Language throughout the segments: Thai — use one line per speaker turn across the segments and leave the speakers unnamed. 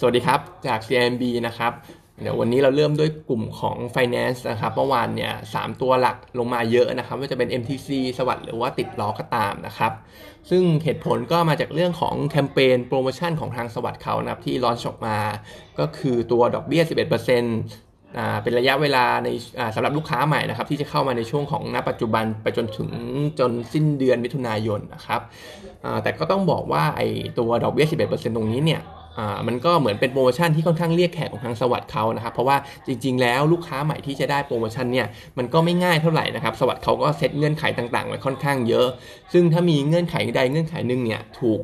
สวัสดีครับ จาก CMB นะครับ เดี๋ยววันนี้เราเริ่มด้วยกลุ่มของ Finance นะครับ เมื่อวานเนี่ยสตัวหลักลงมาเยอะนะครับว่าจะเป็น MTC สวัสด์หรือว่าติดล้อก็ตามนะครับ ซึ่งเหตุผลก็มาจากเรื่องของแคมเปญโปรโมชั่นของทางสวัสด์เขานะครับ ที่ลอนช์ออกมา ก็คือตัวดอกเบี้ย 11%เป็นระยะเวลาในสำหรับลูกค้าใหม่นะครับที่จะเข้ามาในช่วงของณปัจจุบันไปจนถึงจนสิ้นเดือนมิถุนายนนะครับแต่ก็ต้องบอกว่าไอ้ตัวดอกเบี้ย 11%ตรงนี้เนี่ย มันก็เหมือนเป็นโปรโมชั่นที่ค่อนข้างเรียกแขกของทางสวัสด์เขานะครับ เพราะว่าจริง ๆ แล้วลูกค้าใหม่ที่จะได้โปรโมชั่นเนี่ยมันก็ไม่ง่ายเท่าไหร่นะครับ สวัสด์เขาก็เซตเงื่อนไขต่างๆ ไว้ค่อนข้างเยอะ ซึ่งถ้ามีเงื่อนไขใดเงื่อนไขหนึ่งเนี่ยถูก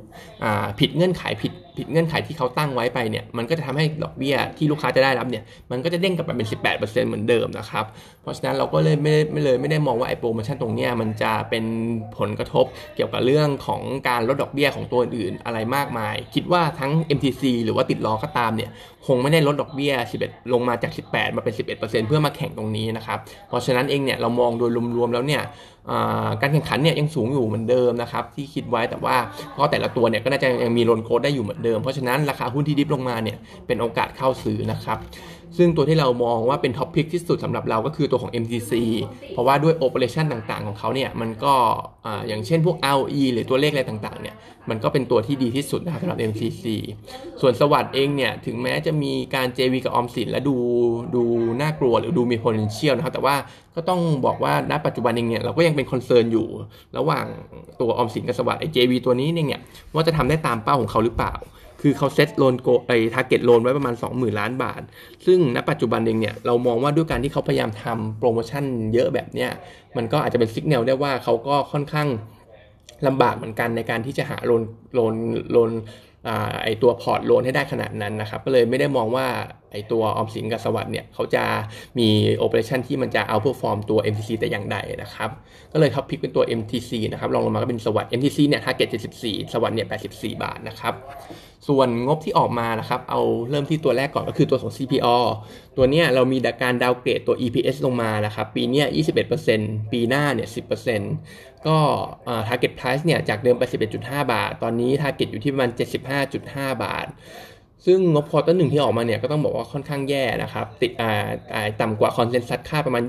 ผิดเงื่อนไขผิดผิดเงื่อนไขที่เขาตั้งไว้ไปเนี่ยมันก็จะทำให้ดอกเบี้ยที่ลูกค้าจะได้รับเนี่ยมันก็จะเด้งกลับไปเป็น 18%เหมือนเดิมนะครับเพราะฉะนั้นเราก็เลยไม่ไม่เลยไม่ได้มองว่าไอ้โปรโมชั่นตรงเนี้ยมันจะเป็นผลกระทบเกี่ยวกับเรื่องของการลดดอกเบี้ยของตัวอื่นอะไรมากมาย คิดว่าทั้ง MTC หรือว่าติดล้อก็ตามเนี่ย คงไม่ได้ลดดอกเบี้ย 11 ลงมาจาก 18 มาเป็น 11%เพื่อมาแข่งตรงนี้นะครับ เพราะฉะนั้นเองเนี่ยเรามองโดยรวมๆแล้วเนี่ยการแข่งขันเนี่ยยังสูงอยู่เหมือนเดิมนะครับที่คิดไว้แต่ว่าเพราะแต่ละตัวเนี่ยก็น่าจะยังมี loan growth ได้อยู่เหมือนเดิม เพราะฉะนั้นราคาหุ้นที่ dip ลงมาเนี่ยเป็นโอกาสเข้าซื้อนะครับ ซึ่งตัวที่เรามองว่าเป็น top pick ที่สุดสำหรับเราก็คือตัวของ MTC เพราะว่าด้วย operation ต่างๆ ของเขาเนี่ยมันก็อย่างเช่นพวก ROE หรือตัวเลขอะไรต่างๆเนี่ยมันก็เป็นตัวที่ดีที่สุดนะครับสำหรับ MTC ส่วน SAWAD เองเนี่ยถึงแม้จะมีการ JV กับออมสินและดูดูน่ากลัวหรือดูมี potential นะครับแต่ว่าก็ต้องบอกว่าณปัจจุบันเองเนี่ยเราก็ยังเป็น concern อยู่ ระหว่างตัวออมสินกับ SAWAD ไอ้ JV ตัวนี้เนี่ยว่าจะทำได้ตามเป้าของเขาหรือเปล่า คือเขา set loan growth ไอ้ target loan ไว้ประมาณ 20,000 ล้านบาท ซึ่งณปัจจุบันเองเนี่ยเรามองว่าด้วยการที่เขาพยายามทำโปรโมชั่นเยอะแบบเนี้ยมันก็อาจจะเป็นสัญญาณได้ว่าเขาก็ค่อนข้างลำบากเหมือนกันในการที่จะหา loan loan loan ไอตัว port loan ให้ได้ขนาดนั้นนะครับ ก็เลยไม่ได้มองว่าไอตัวออมสินกับ SAWAD เนี่ยเขาจะมี operation ที่มันจะ outperform ตัว MTC แต่อย่างใดนะครับ ก็เลย top pick เป็นตัว MTC นะครับรองลงมาก็เป็น SAWAD MTC เนี่ย target 74 SAWAD เนี่ย84 บาทนะครับ ส่วนงบที่ออกมานะครับ เอาเริ่มที่ตัวแรกก่อนก็คือตัวของ CPALL ตัวนี้เรามีการ downgrade ตัว EPS ลงมานะครับ ปีนี้ย21%ปีหน้าเนี่ย 10%ก็ target price เนี่ย จากเดิมไป 11.5 บาท ตอนนี้ target อยู่ที่ประมาณ 75.5 บาท ซึ่งงบ quarter หนึ่งที่ออกมาเนี่ย ก็ต้องบอกว่าค่อนข้างแย่นะครับ ติดอ่าต่ำกว่า consensus คาดประมาณ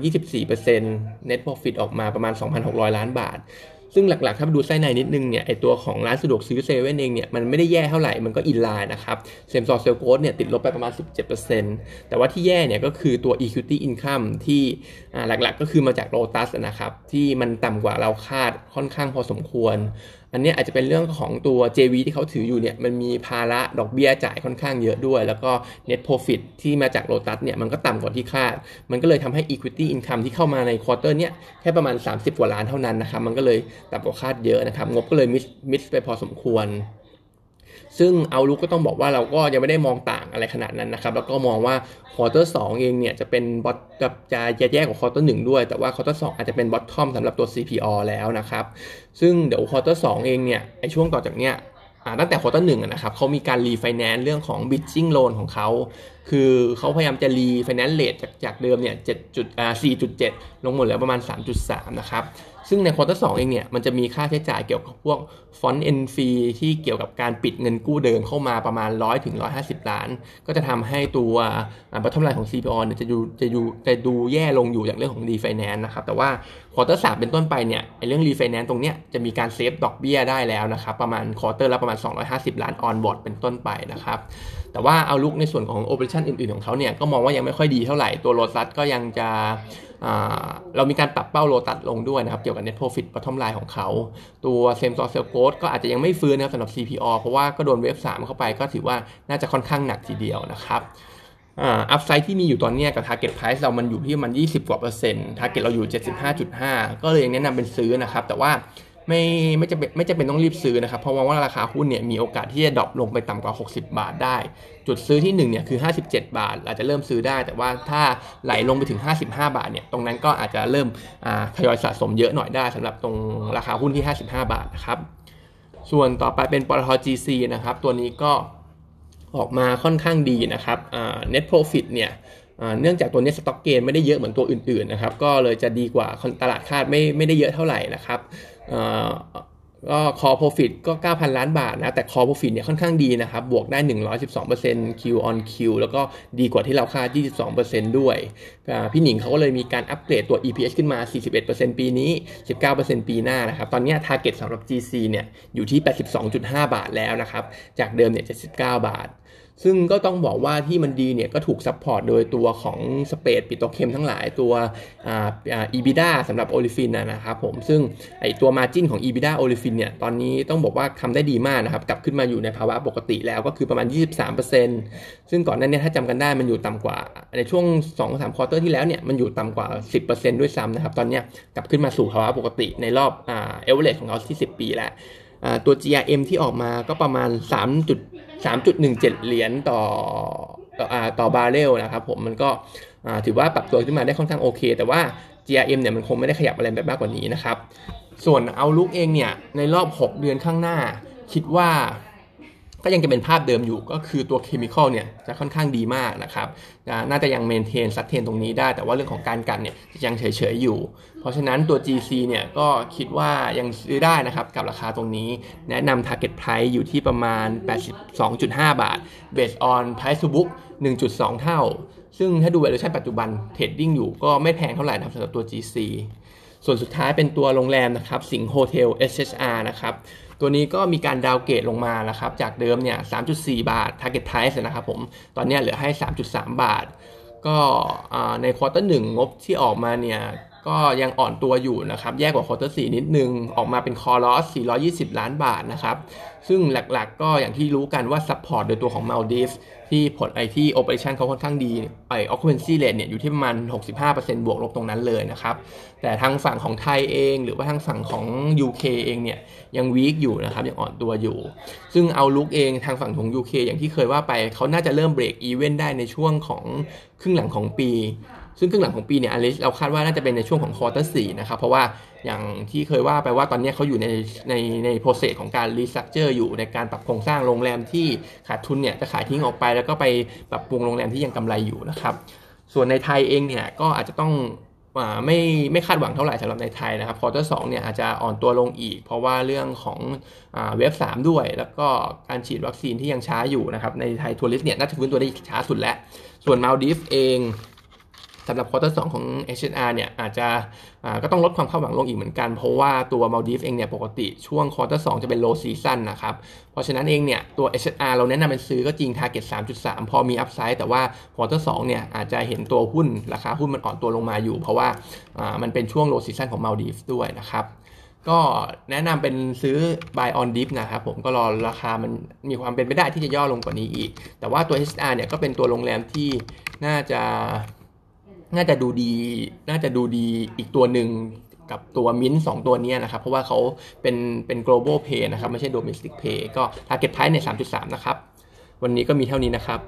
24% net profit ออกมาประมาณ 2,600 ล้านบาท ซึ่งหลักๆ ถ้าดูไส้ในนิดนึงเนี่ยไอตัวของร้านสะดวกซื้อเซเว่นเองเนี่ยมันไม่ได้แย่เท่าไหร่ มันก็ in line นะครับ same store sales growth เนี่ยติดลบไปประมาณ 17%แต่ว่าที่แย่เนี่ยก็คือตัว equity income ที่หลักๆ ก็คือมาจากโลตัสนะครับที่มันต่ำกว่าเราคาดค่อนข้างพอสมควร อันนี้อาจจะเป็นเรื่องของตัว JV ที่เขาถืออยู่เนี่ยมันมีภาระดอกเบี้ยจ่ายค่อนข้างเยอะด้วย แล้วก็ net profit ที่มาจากโลตัสเนี่ยมันก็ต่ำกว่าที่คาด มันก็เลยทำให้ equity income ที่เข้ามาใน quarter เนี่ยแค่ประมาณ 30 กว่าล้านเท่านั้นนะครับ มันก็เลยต่ำกว่าคาดเยอะนะครับ งบก็เลย miss miss ไปพอสมควร ซึ่ง outlook ก็ต้องบอกว่าเราก็ยังไม่ได้มองต่างอะไรขนาดนั้นนะครับ แล้วก็มองว่าควอเตอร์สเองเนี่ยจะเป็น bot จะแย่กว่าควอเตอร์หด้วย แต่ว่าควอเตอร์สอาจจะเป็น bottom สำหรับตัว CPALL แล้วนะครับ ซึ่งเดี๋ยวควอเตอร์สเองเนี่ยไอช่วงต่อจากเนี้ยตั้งแต่ quarter หนึ่งนะครับเขามีการรีไฟแนนซ์เรื่องของ bridging loan ของเขา คือเขาพยายามจะรีไฟแนนซ์ rate จากจากเดิมเนี่ยเจ็ดจุดอ่าสี่จุดเจ็ดลงมาเหลือประมาณสามจุดสามนะครับ ซึ่งใน quarter สองเองเนี่ยมันจะมีค่าใช้จ่ายเกี่ยวกับพวก front end fee ที่เกี่ยวกับการปิดเงินกู้เดิมเข้ามาประมาณ 100ถึง150 ล้าน ก็จะทำให้ตัว bottom line ของ CPALL เนี่ยจะดูจะดูจะดูแย่ลงอยู่อย่างเรื่องของรีไฟแนนซ์นะครับ แต่ว่า quarter สามเป็นต้นไปเนี่ยไอเรื่องรีไฟแนนซ์ตรงเนี้ยจะมีการ save ดอกเบี้ยได้แล้วนะครับประมาณ quarter ละประมาณ 250 ล้าน onward เป็นต้นไปนะครับแต่ว่า outlook ในส่วนของ operation อื่น ๆของเขาเนี่ยก็มองว่ายังไม่ค่อยดีเท่าไหร่ตัวโลตัสก็ยังจะเรามีการปรับเป้าโลตัสลงด้วยนะครับ เกี่ยวกับ net profit bottom line ของเขา ตัว same store sales growth ก็อาจจะยังไม่ฟื้นนะครับสำหรับ CPALL เพราะว่าก็โดน wave 3เข้าไปก็ถือว่าน่าจะค่อนข้างหนักทีเดียวนะครับ upside ที่มีอยู่ตอนนี้กับ target price เรามันอยู่ที่มัน 20 กว่าเปอร์เซ็นต์ target เราอยู่ 75.5 ก็เลยยังแนะนำเป็นซื้อนะครับ แต่ว่า ไม่ไม่จะเป็นไม่จะเป็นต้องรีบซื้อนะครับ เพราะว่าราคาหุ้นเนี่ยมีโอกาสที่จะดรอปลงไปต่ำกว่า 60 บาทได้ จุดซื้อที่1เนี่ยคือ 57 บาท อาจจะเริ่มซื้อได้ แต่ว่าถ้าไหลลงไปถึง 55 บาทเนี่ยตรงนั้นก็อาจจะเริ่มทยอยสะสมเยอะหน่อยได้สำหรับตรงราคาหุ้นที่ 55 บาทนะครับส่วนต่อไปเป็นปตท GC นะครับตัวนี้ก็ออกมาค่อนข้างดีนะครับ net profit เนี่ยเนื่องจากตัวนี้สต็อกเกนไม่ได้เยอะเหมือนตัวอื่นๆนะครับ ก็เลยจะดีกว่าตลาดคาดไม่ไม่ได้เยอะเท่าไหร่นะครับ ก็ core profit ก็ 9,000 ล้านบาทนะ แต่ core profit เนี่ยค่อนข้างดีนะครับ บวกได้ 112% Q on Q แล้วก็ดีกว่าที่เราคาด 22%ด้วย พี่หนิงเขาก็เลยมีการอัปเกรดตัว EPS ขึ้นมา 41%ปีนี้ 19%ปีหน้านะครับ ตอนนี้ target สำหรับ GC เนี่ยอยู่ที่ 82.5 บาทแล้วนะครับ จากเดิมเนี่ย 79 บาท ซึ่งก็ต้องบอกว่าที่มันดีเนี่ยก็ถูก support โดยตัวของspread petrochem ทั้งหลายตัว EBITDA สำหรับ olefin นะครับผมซึ่งไอตัว margin ของ EBITDA olefin เนี่ยตอนนี้ต้องบอกว่าทำได้ดีมากนะครับ กลับขึ้นมาอยู่ในภาวะปกติแล้วก็คือประมาณ 23%ซึ่งก่อนหน้านี้ถ้าจำกันได้มันอยู่ต่ำกว่า ในช่วง 2-3 quarter ที่แล้วเนี่ยมันอยู่ต่ำกว่า 10%ด้วยซ้ำนะครับตอนนี้กลับขึ้นมาสู่ภาวะปกติในรอบเอเวอเรสของเขาที่ 10 ปีแล้วตัว GRM ที่ออกมาก็ประมาณ 3.17 เหรียญต่อต่อต่อบาร์เรลนะครับผมมันก็ถือว่าปรับตัวขึ้นมาได้ค่อนข้างโอเค แต่ว่า GRM เนี่ยมันคงไม่ได้ขยับอะไรแบบมากกว่านี้นะครับ ส่วน outlook เองเนี่ยในรอบ 6 เดือนข้างหน้า คิดว่า ก็ยังจะเป็นภาพเดิมอยู่ก็คือตัว chemical เนี่ยจะค่อนข้างดีมากนะครับน่าจะยัง maintain sustain ตรงนี้ได้ แต่ว่าเรื่องของการกลั่นเนี่ยยังเฉยๆอยู่ เพราะฉะนั้นตัว GC เนี่ยก็คิดว่ายังซื้อได้นะครับกับราคาตรงนี้ แนะนำ target price อยู่ที่ประมาณ 82.5 บาท based on price to book 1.2 เท่า ซึ่งถ้าดู valuation ปัจจุบัน trading อยู่ก็ไม่แพงเท่าไหร่นะครับสำหรับตัว GC ส่วนสุดท้ายเป็นตัวโรงแรมนะครับสิงห์โฮเทล SHR นะครับ ตัวนี้ก็มีการ downgrade ลงมาแล้วครับ จากเดิมเนี่ย 3.4 บาท target price นะครับผม ตอนนี้เหลือให้ 3.3 บาท ก็ใน quarter หนึ่งงบที่ออกมาเนี่ย ก็ยังอ่อนตัวอยู่นะครับ แย่กว่า quarter สี่นิดนึง ออกมาเป็น core loss 420 ล้านบาทนะครับ ซึ่งหลักๆก็อย่างที่รู้กันว่า support โดยตัวของ Maldives ที่ผลไอที่ operation เขาค่อนข้างดีไอ occupancy rate เนี่ยอยู่ที่ประมาณ 65%บวกลบตรงนั้นเลยนะครับ แต่ทางฝั่งของไทยเองหรือว่าทางฝั่งของ UK เองเนี่ยยัง weak อยู่นะครับ ยังอ่อนตัวอยู่ ซึ่ง outlook เองทางฝั่งของ UK อย่างที่เคยว่าไปเขาน่าจะเริ่ม break even ได้ในช่วงของครึ่งหลังของปี ซึ่งครึ่งหลังของปีเนี่ย earliest เราคาดว่าน่าจะเป็นในช่วงของ quarter สี่นะครับ เพราะว่าอย่างที่เคยว่าไปว่าตอนนี้เขาอยู่ในในใน process ของการ restructure อยู่ในการปรับโครงสร้างโรงแรมที่ขาดทุนเนี่ยจะขายทิ้งออกไปแล้วก็ไปปรับปรุงโรงแรมที่ยังกำไรอยู่นะครับ ส่วนในไทยเองเนี่ยก็อาจจะต้องไม่ไม่คาดหวังเท่าไหร่สำหรับในไทยนะครับควอเตอร์สเนี่ยอาจจะอ่อนตัวลงอีก เพราะว่าเรื่องของ wave สามด้วย แล้วก็การฉีดวัคซีนที่ยังช้าอยู่นะครับในไทย tourist เนี่ยน่าจะฟื้นตัวได้ช้าสุดแล้ว ส่วนมาลดีฟเอง สำหรับควอเตอร์สของ H&R เนี่ยอาจจะก็ต้องลดความคาดหวังลงอีกเหมือนกัน เพราะว่าตัวมาดีฟเองเนี่ยปกติช่วง quarters จะเป็น low season นะครับ เพราะฉะนั้นเองเนี่ยตัว H&R เราแนะนำเป็นซื้อก็จริง Target 3.3 พอมี upside แต่ว่า quarters เนี่ยอาจจะเห็นตัวหุ้นราคาหุ้นมันอ่อนตัวลงมาอยู่ เพราะว่ามันเป็นช่วง low season ของมาดีฟด้วยนะครับก็แนะนำเป็นซื้อ buy on dip นะครับผมก็รอราคามันมีความเป็นไปได้ที่จะย่อลงกว่านี้อีก แต่ว่าตัว HR เนี่ยก็เป็นตัวโรงแรมที่น่าจะ น่าจะดูดี น่าจะดูดีอีกตัวหนึ่งกับตัวมิ้นสองตัวนี้นะครับ เพราะว่าเขาเป็นเป็น global pay นะครับ ไม่ใช่ domestic pay ก็ target price เนี่ย3.3 นะครับ วันนี้ก็มีเท่านี้นะครับ